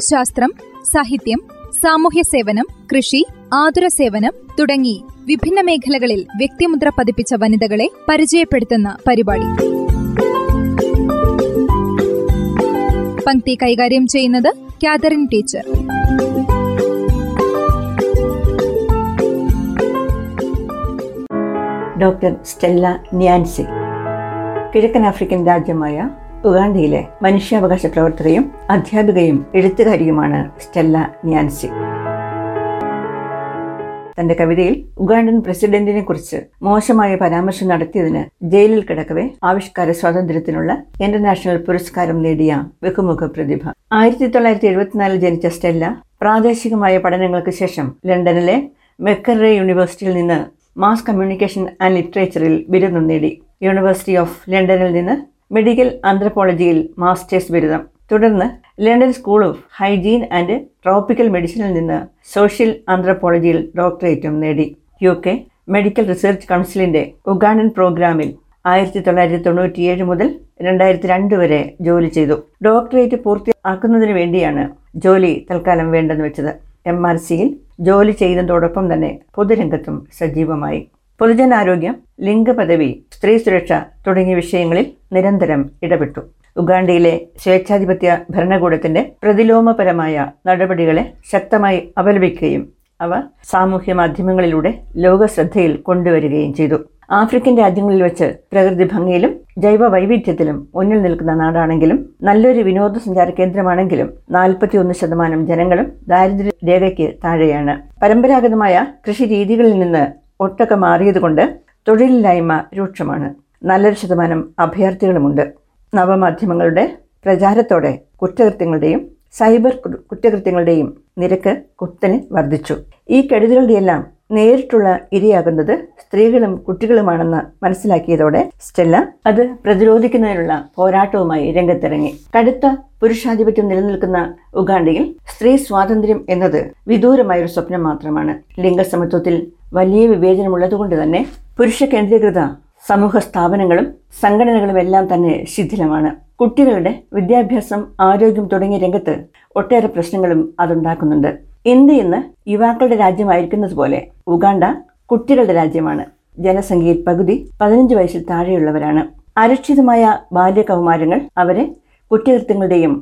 ശാസ്ത്രം സാഹിത്യം സാമൂഹ്യ സേവനം കൃഷി ആതുര സേവനം തുടങ്ങി വിഭിന്ന മേഖലകളിൽ വ്യക്തിമുദ്ര പതിപ്പിച്ച വനിതകളെ പരിചയപ്പെടുത്തുന്ന പരിപാടി. പങ്ക്തി കൈകാര്യം ചെയ്യുന്നത് Catherine teacher. Doctor Stella Nyanzi കിഴക്കൻ ആഫ്രിക്കൻ രാജ്യമായ ഉഗാണ്ടയിലെ മനുഷ്യാവകാശ പ്രവർത്തകയും അധ്യാപികയും എഴുത്തുകാരിയുമാണ് സ്റ്റെല്ല ന്യാൻസി. തന്റെ കവിതയിൽ ഉഗാണ്ടൻ പ്രസിഡന്റിനെ കുറിച്ച് മോശമായ പരാമർശം നടത്തിയതിന് ജയിലിൽ കിടക്കവെ ആവിഷ്കാര സ്വാതന്ത്ര്യത്തിനുള്ള ഇന്റർനാഷണൽ പുരസ്കാരം നേടിയ ബഹുമുഖ പ്രതിഭ. ആയിരത്തി തൊള്ളായിരത്തി എഴുപത്തിനാലിൽ ജനിച്ച സ്റ്റെല്ല പ്രാദേശികമായ പഠനങ്ങൾക്ക് ശേഷം ലണ്ടനിലെ മെക്കറേ യൂണിവേഴ്സിറ്റിയിൽ നിന്ന് മാസ് കമ്മ്യൂണിക്കേഷൻ ആൻഡ് ലിറ്ററേച്ചറിൽ ബിരുദം നേടി. യൂണിവേഴ്സിറ്റി ഓഫ് ലണ്ടനിൽ നിന്ന് മെഡിക്കൽ ആന്ത്രപ്പോളജിയിൽ മാസ്റ്റേഴ്സ് ബിരുദം. തുടർന്ന് London school of hygiene and tropical മെഡിസിനിൽ നിന്ന് സോഷ്യൽ ആന്ത്രപ്പോളജിയിൽ ഡോക്ടറേറ്റും നേടി. യു കെ മെഡിക്കൽ റിസർച്ച് കൗൺസിലിന്റെ ഉഗാണ്ടൻ പ്രോഗ്രാമിൽ ആയിരത്തി തൊള്ളായിരത്തി തൊണ്ണൂറ്റിയേഴ് മുതൽ രണ്ടായിരത്തി രണ്ട് വരെ ജോലി ചെയ്തു. ഡോക്ടറേറ്റ് പൂർത്തിയാക്കുന്നതിന് വേണ്ടിയാണ് ജോലി തൽക്കാലം വേണ്ടെന്ന് വെച്ചത്. എം ആർ സിയിൽ ജോലി ചെയ്യുന്നതോടൊപ്പം തന്നെ പൊതുരംഗത്തും സജീവമായി. പൊതുജനാരോഗ്യം ലിംഗപദവി സ്ത്രീ സുരക്ഷ തുടങ്ങിയ വിഷയങ്ങളിൽ നിരന്തരം ഇടപെട്ടു. ഉഗാണ്ടയിലെ സ്വേച്ഛാധിപത്യ ഭരണകൂടത്തിന്റെ പ്രതിലോമപരമായ നടപടികളെ ശക്തമായി അപലപിക്കുകയും അവ സാമൂഹ്യ മാധ്യമങ്ങളിലൂടെ ലോക ശ്രദ്ധയിൽ കൊണ്ടുവരികയും ചെയ്തു. ആഫ്രിക്കൻ രാജ്യങ്ങളിൽ വെച്ച് പ്രകൃതി ഭംഗിയിലും ജൈവ വൈവിധ്യത്തിലും മുന്നിൽ നിൽക്കുന്ന നാടാണെങ്കിലും നല്ലൊരു വിനോദസഞ്ചാര കേന്ദ്രമാണെങ്കിലും നാൽപ്പത്തിയൊന്ന് ശതമാനം ജനങ്ങളും ദാരിദ്ര്യ രേഖയ്ക്ക് താഴെയാണ്. പരമ്പരാഗതമായ കൃഷി രീതികളിൽ നിന്ന് ഒട്ടൊക്കെ മാറിയതുകൊണ്ട് തൊഴിലില്ലായ്മ രൂക്ഷമാണ്. നല്ലൊരു ശതമാനം അഭയാർത്ഥികളുമുണ്ട്. നവമാധ്യമങ്ങളുടെ പ്രചാരത്തോടെ കുറ്റകൃത്യങ്ങളുടെയും സൈബർ കുറ്റകൃത്യങ്ങളുടെയും നിരക്ക് കുത്തനെ വർദ്ധിച്ചു. ഈ കെടുതികളുടെയെല്ലാം നേരിട്ടുള്ള ഇരയാകുന്നത് സ്ത്രീകളും കുട്ടികളുമാണെന്ന് മനസ്സിലാക്കിയതോടെ സ്റ്റെല്ല അത് പ്രതിരോധിക്കുന്നതിനുള്ള പോരാട്ടവുമായി രംഗത്തിറങ്ങി. കടുത്ത പുരുഷാധിപത്യം നിലനിൽക്കുന്ന ഉഗാണ്ടയിൽ സ്ത്രീ സ്വാതന്ത്ര്യം എന്നത് വിദൂരമായൊരു സ്വപ്നം മാത്രമാണ്. ലിംഗസമത്വത്തിൽ വലിയ വിവേചനമുള്ളതുകൊണ്ട് തന്നെ പുരുഷ കേന്ദ്രീകൃത സമൂഹ സ്ഥാപനങ്ങളും സംഘടനകളും എല്ലാം തന്നെ ശിഥിലമാണ്. കുട്ടികളുടെ വിദ്യാഭ്യാസം ആരോഗ്യം തുടങ്ങിയ രംഗത്ത് ഒട്ടേറെ പ്രശ്നങ്ങളും അതുണ്ടാക്കുന്നുണ്ട്. ഇന്ത്യ ഇന്ന് യുവാക്കളുടെ രാജ്യമായിരിക്കുന്നത് പോലെ ഉഗാണ്ട കുട്ടികളുടെ രാജ്യമാണ്. ജനസംഖ്യയിൽ പകുതി പതിനഞ്ച് വയസ്സിൽ താഴെയുള്ളവരാണ്. അരക്ഷിതമായ ബാല്യകൗമാരങ്ങൾ അവരെ കുറ്റകൃത്യങ്ങളുടെയും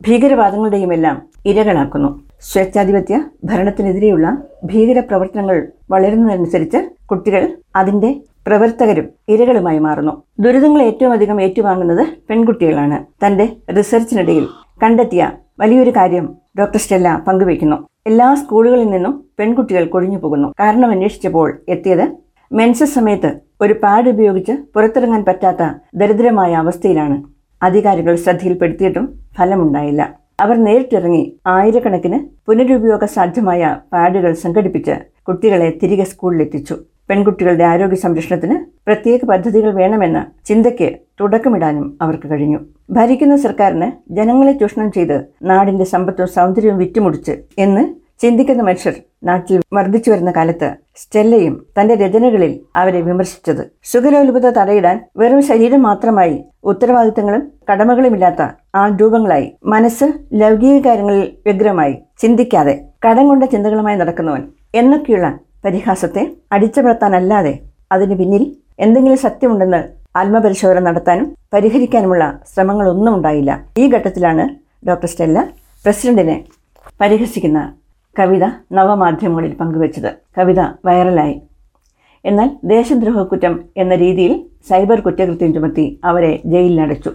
ഭീകരവാദങ്ങളുടെയും എല്ലാം ഇരകളാക്കുന്നു. സ്വേച്ഛാധിപത്യ ഭരണത്തിനെതിരെയുള്ള ഭീകര പ്രവർത്തനങ്ങൾ വളരുന്നതനുസരിച്ച് കുട്ടികൾ അതിന്റെ പ്രവർത്തകരും ഇരകളുമായി മാറുന്നു. ദുരിതങ്ങൾ ഏറ്റവും അധികം ഏറ്റുവാങ്ങുന്നത് പെൺകുട്ടികളാണ്. തന്റെ റിസർച്ചിനിടയിൽ കണ്ടെത്തിയ വലിയൊരു കാര്യം ഡോക്ടർ സ്റ്റെല്ല പങ്കുവയ്ക്കുന്നു. എല്ലാ സ്കൂളുകളിൽ നിന്നും പെൺകുട്ടികൾ കൊഴിഞ്ഞു പോകുന്നു. കാരണം അന്വേഷിച്ചപ്പോൾ എത്തിയത് മെൻസസ് സമയത്ത് ഒരു പാഡ് ഉപയോഗിച്ച് പുറത്തിറങ്ങാൻ പറ്റാത്ത ദരിദ്രമായ അവസ്ഥയിലാണ്. അധികാരികൾ ശ്രദ്ധയിൽപ്പെടുത്തിയിട്ടും ഫലമുണ്ടായില്ല. അവർ നേരിട്ടിറങ്ങി ആയിരക്കണക്കിന് പുനരുപയോഗ സാധ്യമായ പാഡുകൾ സംഘടിപ്പിച്ച് കുട്ടികളെ തിരികെ സ്കൂളിലെത്തിച്ചു. പെൺകുട്ടികളുടെ ആരോഗ്യ സംരക്ഷണത്തിന് പ്രത്യേക പദ്ധതികൾ വേണമെന്ന ചിന്തയ്ക്ക് തുടക്കമിടാനും അവർക്ക് കഴിഞ്ഞു. ഭരിക്കുന്ന സർക്കാരിന് ജനങ്ങളെ ചൂഷണം ചെയ്ത് നാടിന്റെ സമ്പത്തും സൗന്ദര്യവും വിറ്റുമുടിച്ച് എന്ന് ചിന്തിക്കുന്ന മനുഷ്യർ നാട്ടിൽ വർദ്ധിച്ചു വരുന്ന കാലത്ത് സ്റ്റെല്ലയും തന്റെ രചനകളിൽ അവരെ വിമർശിച്ചത്. സുഖലോലുപത തടയിടാൻ വെറും ശരീരം മാത്രമായി ഉത്തരവാദിത്തങ്ങളും കടമകളുമില്ലാത്ത രൂപങ്ങളായി മനസ്സ് ലൗകിക കാര്യങ്ങളിൽ വ്യഗ്രമായി ചിന്തിക്കാതെ കടം കൊണ്ട ചിന്തകളുമായി നടക്കുന്നവൻ എന്നൊക്കെയുള്ള പരിഹാസത്തെ അടിച്ചമർത്താനല്ലാതെ അതിന് പിന്നിൽ എന്തെങ്കിലും സത്യമുണ്ടെന്ന് ആത്മപരിശോധന നടത്താനും പരിഹരിക്കാനുമുള്ള ശ്രമങ്ങളൊന്നും ഉണ്ടായില്ല ഈ ഘട്ടത്തിലാണ് ഡോക്ടർ സ്റ്റെല്ല പ്രസിഡന്റിനെ പരിഹസിക്കുന്ന കവിത നവമാധ്യമങ്ങളിൽ പങ്കുവച്ചത്. കവിത വൈറലായി. എന്നാൽ ദേശദ്രോഹ കുറ്റം എന്ന രീതിയിൽ സൈബർ കുറ്റകൃത്യം ചുമത്തി അവരെ ജയിലിലടച്ചു.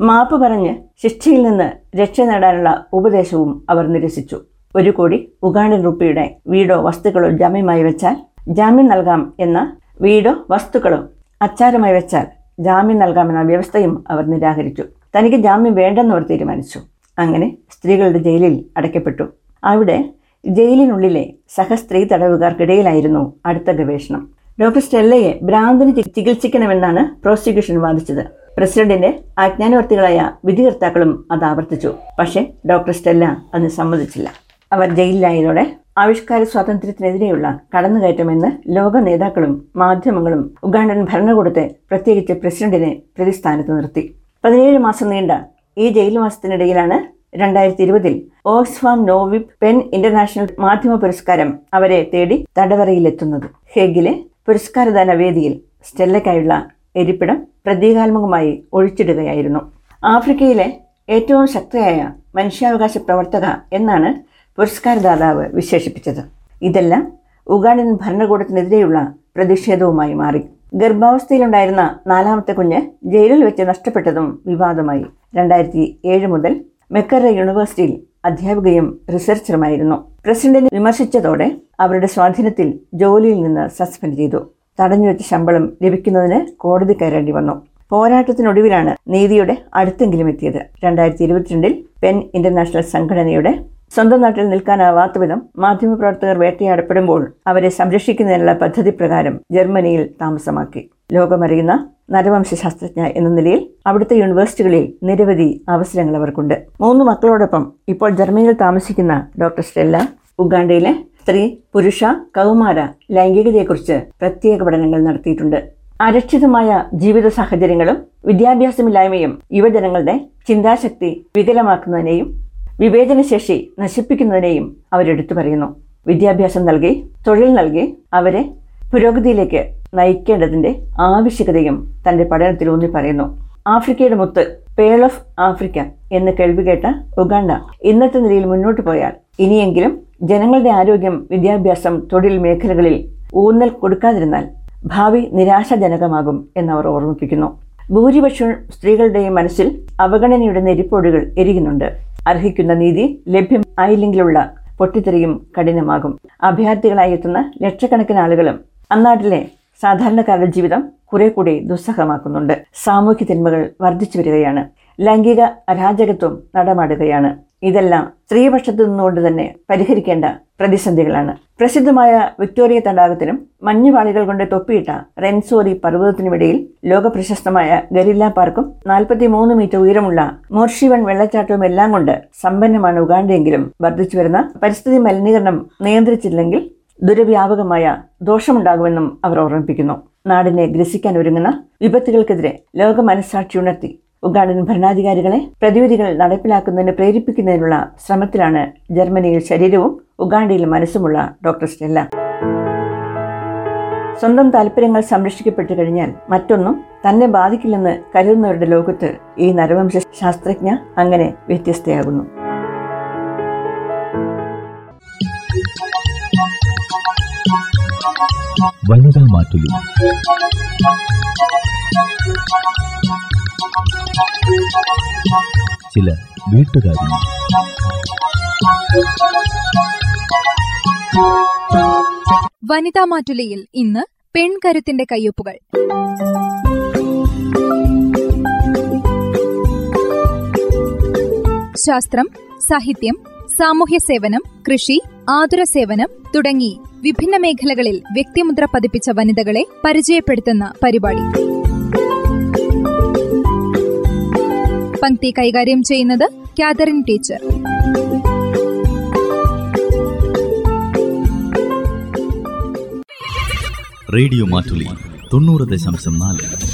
മാപ്പ് പറഞ്ഞ് ശിക്ഷയിൽ നിന്ന് രക്ഷ നേടാനുള്ള ഉപദേശവും അവർ നിരസിച്ചു. ഒരു കോടി ഉഗാണ്ടൻ റുപ്പിയുടെ വീടോ വസ്തുക്കളോ ജാമ്യമായി വെച്ചാൽ ജാമ്യം നൽകാം എന്ന വീടോ വസ്തുക്കളോ അച്ചാരമായി വെച്ചാൽ ജാമ്യം നൽകാമെന്ന വ്യവസ്ഥയും അവർ നിരാകരിച്ചു. തനിക്ക് ജാമ്യം വേണ്ടെന്ന് അവർ തീരുമാനിച്ചു. അങ്ങനെ സ്ത്രീകളുടെ ജയിലിൽ അടയ്ക്കപ്പെട്ടു. അവിടെ ജയിലിനുള്ളിലെ സഹസ്ത്രീ തടവുകാർക്കിടയിലായിരുന്നു അടുത്ത ഗവേഷണം. ഡോക്ടർ സ്റ്റെല്ലയെ ഭ്രാന്തിന് ചികിത്സിക്കണമെന്നാണ് പ്രോസിക്യൂഷൻ വാദിച്ചത്. പ്രസിഡന്റിന്റെ ആജ്ഞാനവർത്തികളായ വിധികർത്താക്കളും അത് ആവർത്തിച്ചു. പക്ഷേ ഡോക്ടർ സ്റ്റെല്ല അതിന് സമ്മതിച്ചില്ല. അവർ ജയിലിലായതോടെ ആവിഷ്കാര സ്വാതന്ത്ര്യത്തിനെതിരെയുള്ള കടന്നുകയറ്റമെന്ന് ലോക നേതാക്കളും മാധ്യമങ്ങളും ഉഗാണ്ടൻ ഭരണകൂടത്തെ പ്രത്യേകിച്ച് പ്രസിഡന്റിനെ പ്രതിസ്ഥാനത്ത് നിർത്തി. പതിനേഴ് മാസം നീണ്ട ഈ ജയിൽവാസത്തിനിടയിലാണ് രണ്ടായിരത്തി ഇരുപതിൽ ഓക്സ്ഫാം നോവിബ് പെൻ ഇന്റർനാഷണൽ മാധ്യമ പുരസ്കാരം അവരെ തേടി തടവറയിലെത്തുന്നത്. ഹേഗിലെ പുരസ്കാരദാന വേദിയിൽ സ്റ്റെല്ലയ്ക്കായുള്ള എരിപ്പിടം പ്രതീകാത്മകമായി ഒഴിച്ചിടുകയായിരുന്നു. ആഫ്രിക്കയിലെ ഏറ്റവും ശക്തയായ മനുഷ്യാവകാശ പ്രവർത്തക എന്നാണ് പുരസ്കാരദാതാവ് വിശേഷിപ്പിച്ചത്. ഇതെല്ലാം ഉഗാണ്ടൻ ഭരണകൂടത്തിനെതിരെയുള്ള പ്രതിഷേധവുമായി മാറി. ഗർഭാവസ്ഥയിലുണ്ടായിരുന്ന നാലാമത്തെ കുഞ്ഞ് ജയിലിൽ വെച്ച് നഷ്ടപ്പെട്ടതും വിവാദമായി. രണ്ടായിരത്തി ഏഴ് മുതൽ മെക്കറ യൂണിവേഴ്സിറ്റിയിൽ അധ്യാപികയും റിസർച്ചറുമായിരുന്നു. പ്രസിഡന്റിനെ വിമർശിച്ചതോടെ അവരുടെ സ്വാധീനത്തിൽ ജോലിയിൽ നിന്ന് സസ്പെൻഡ് ചെയ്തു. തടഞ്ഞുവെച്ച ശമ്പളം ലഭിക്കുന്നതിന് കോടതി കയറേണ്ടി വന്നു. പോരാട്ടത്തിനൊടുവിലാണ് നീതിയുടെ അടുത്തെങ്കിലും എത്തിയത്. രണ്ടായിരത്തി ഇരുപത്തിരണ്ടിൽ പെൻ ഇന്റർനാഷണൽ സംഘടനയുടെ സ്വന്തം നാട്ടിൽ നിൽക്കാനാവാത്ത വിധം മാധ്യമപ്രവർത്തകർ വേട്ടയാടപ്പെടുമ്പോൾ അവരെ സംരക്ഷിക്കുന്നതിനുള്ള പദ്ധതി പ്രകാരം ജർമ്മനിയിൽ താമസമാക്കി. ലോകമറിയുന്ന നരവംശ ശാസ്ത്രജ്ഞ എന്ന നിലയിൽ അവിടുത്തെ യൂണിവേഴ്സിറ്റികളിൽ നിരവധി അവസരങ്ങൾ അവർക്കുണ്ട്. മൂന്ന് മക്കളോടൊപ്പം ഇപ്പോൾ ജർമ്മനിയിൽ താമസിക്കുന്ന ഡോക്ടർ സ്റ്റെല്ല ഉഗാണ്ടയിലെ സ്ത്രീ പുരുഷ കൗമാര ലൈംഗികതയെക്കുറിച്ച് പ്രത്യേക പഠനങ്ങൾ നടത്തിയിട്ടുണ്ട്. അരക്ഷിതമായ ജീവിത സാഹചര്യങ്ങളും വിദ്യാഭ്യാസമില്ലായ്മയും യുവജനങ്ങളുടെ ചിന്താശക്തി വികലമാക്കുന്നതിനെയും വിവേചനശേഷി നശിപ്പിക്കുന്നതിനെയും അവരെടുത്തു പറയുന്നു. വിദ്യാഭ്യാസം നൽകി തൊഴിൽ നൽകി അവരെ പുരോഗതിയിലേക്ക് നയിക്കേണ്ടതിന്റെ ആവശ്യകതയും തന്റെ പഠനത്തിൽ ഊന്നി പറയുന്നു. ആഫ്രിക്കയുടെ മുത്ത് പേൾ ഓഫ് ആഫ്രിക്ക എന്ന് കേൾവി കേട്ട ഉഗാണ്ട ഇന്നത്തെ നിലയിൽ മുന്നോട്ട് പോയാൽ ഇനിയെങ്കിലും ജനങ്ങളുടെ ആരോഗ്യം വിദ്യാഭ്യാസം തൊഴിൽ മേഖലകളിൽ ഊന്നൽ കൊടുക്കാതിരുന്നാൽ ഭാവി നിരാശാജനകമാകും എന്നവർ ഓർമ്മിപ്പിക്കുന്നു. ഭൂരിപക്ഷം സ്ത്രീകളുടെയും മനസ്സിൽ അവഗണനയുടെ നെരിപ്പോടുകൾ എരിയുന്നുണ്ട്. അർഹിക്കുന്ന നീതി ലഭ്യമായില്ലെങ്കിലുള്ള പൊട്ടിത്തെറിയും കഠിനമാകും. അഭയാർത്ഥികളായി എത്തുന്ന ലക്ഷക്കണക്കിന് ആളുകളും അന്നാട്ടിലെ സാധാരണക്കാരുടെ ജീവിതം കുറെ കൂടി ദുസ്സഹമാക്കുന്നുണ്ട്. സാമൂഹ്യ തിന്മകൾ വർദ്ധിച്ചു വരികയാണ് ലൈംഗിക അരാജകത്വം നടമാടുകയാണ്. ഇതെല്ലാം സ്ത്രീപക്ഷത്തു നിന്നുകൊണ്ട് തന്നെ പരിഹരിക്കേണ്ട പ്രതിസന്ധികളാണ്. പ്രസിദ്ധമായ വിക്ടോറിയ തടാകത്തിനും മഞ്ഞുപാളികൾ കൊണ്ട് തൊപ്പിയിട്ട റെൻസോറി പർവതത്തിനുമിടയിൽ ലോകപ്രശസ്തമായ ഗരില്ല പാർക്കും നാൽപ്പത്തി മൂന്ന് മീറ്റർ ഉയരമുള്ള മോർഷിവൺ വെള്ളച്ചാട്ടവും എല്ലാം കൊണ്ട് സമ്പന്നമാണ് ഉഗാണ്ടയെങ്കിലും വർദ്ധിച്ചു വരുന്ന പരിസ്ഥിതി മലിനീകരണം നിയന്ത്രിച്ചില്ലെങ്കിൽ ദുരവ്യാപകമായ ദോഷമുണ്ടാകുമെന്നും അവർ ഓർമ്മിപ്പിക്കുന്നു. നാടിനെ ഗ്രസിക്കാൻ ഒരുങ്ങുന്ന വിപത്തുകൾക്കെതിരെ ലോക മനസ്സാക്ഷി ഉണർത്തി ഉഗാണ്ടൻ ഭരണാധികാരികളെ പ്രതിവിധികൾ നടപ്പിലാക്കുന്നതിന് പ്രേരിപ്പിക്കുന്നതിനുള്ള ശ്രമത്തിലാണ് ജർമ്മനിയിൽ ശരീരവും ഉഗാണ്ടയിൽ മനസ്സുമുള്ള ഡോക്ടർ സ്റ്റെല്ല. സ്വന്തം താല്പര്യങ്ങൾ സംരക്ഷിക്കപ്പെട്ടു കഴിഞ്ഞാൽ മറ്റൊന്നും തന്നെ ബാധിക്കില്ലെന്ന് കരുതുന്നവരുടെ ലോകത്ത് ഈ നരവംശ ശാസ്ത്രജ്ഞ അങ്ങനെ വ്യത്യസ്തയാകുന്നു. വനിതാ മാറ്റുലി. ചില വീട്ടുകാരി. വനിതാ മാറ്റുലയിൽ ഇന്ന് പെൺകരുത്തിന്റെ കയ്യൊപ്പുകൾ. ശാസ്ത്രം സാഹിത്യം സാമൂഹ്യ സേവനം കൃഷി ആതുര സേവനം തുടങ്ങി വിഭിന്ന മേഖലകളിൽ വ്യക്തിമുദ്ര പതിപ്പിച്ച വനിതകളെ പരിചയപ്പെടുത്തുന്ന പരിപാടി. പങ്ക്തി കൈകാര്യം ചെയ്യുന്നത് കാതറിൻ ടീച്ചർ. റേഡിയോ മാറ്റുലി തൊണ്ണൂറ് ദശാംശം നാല്.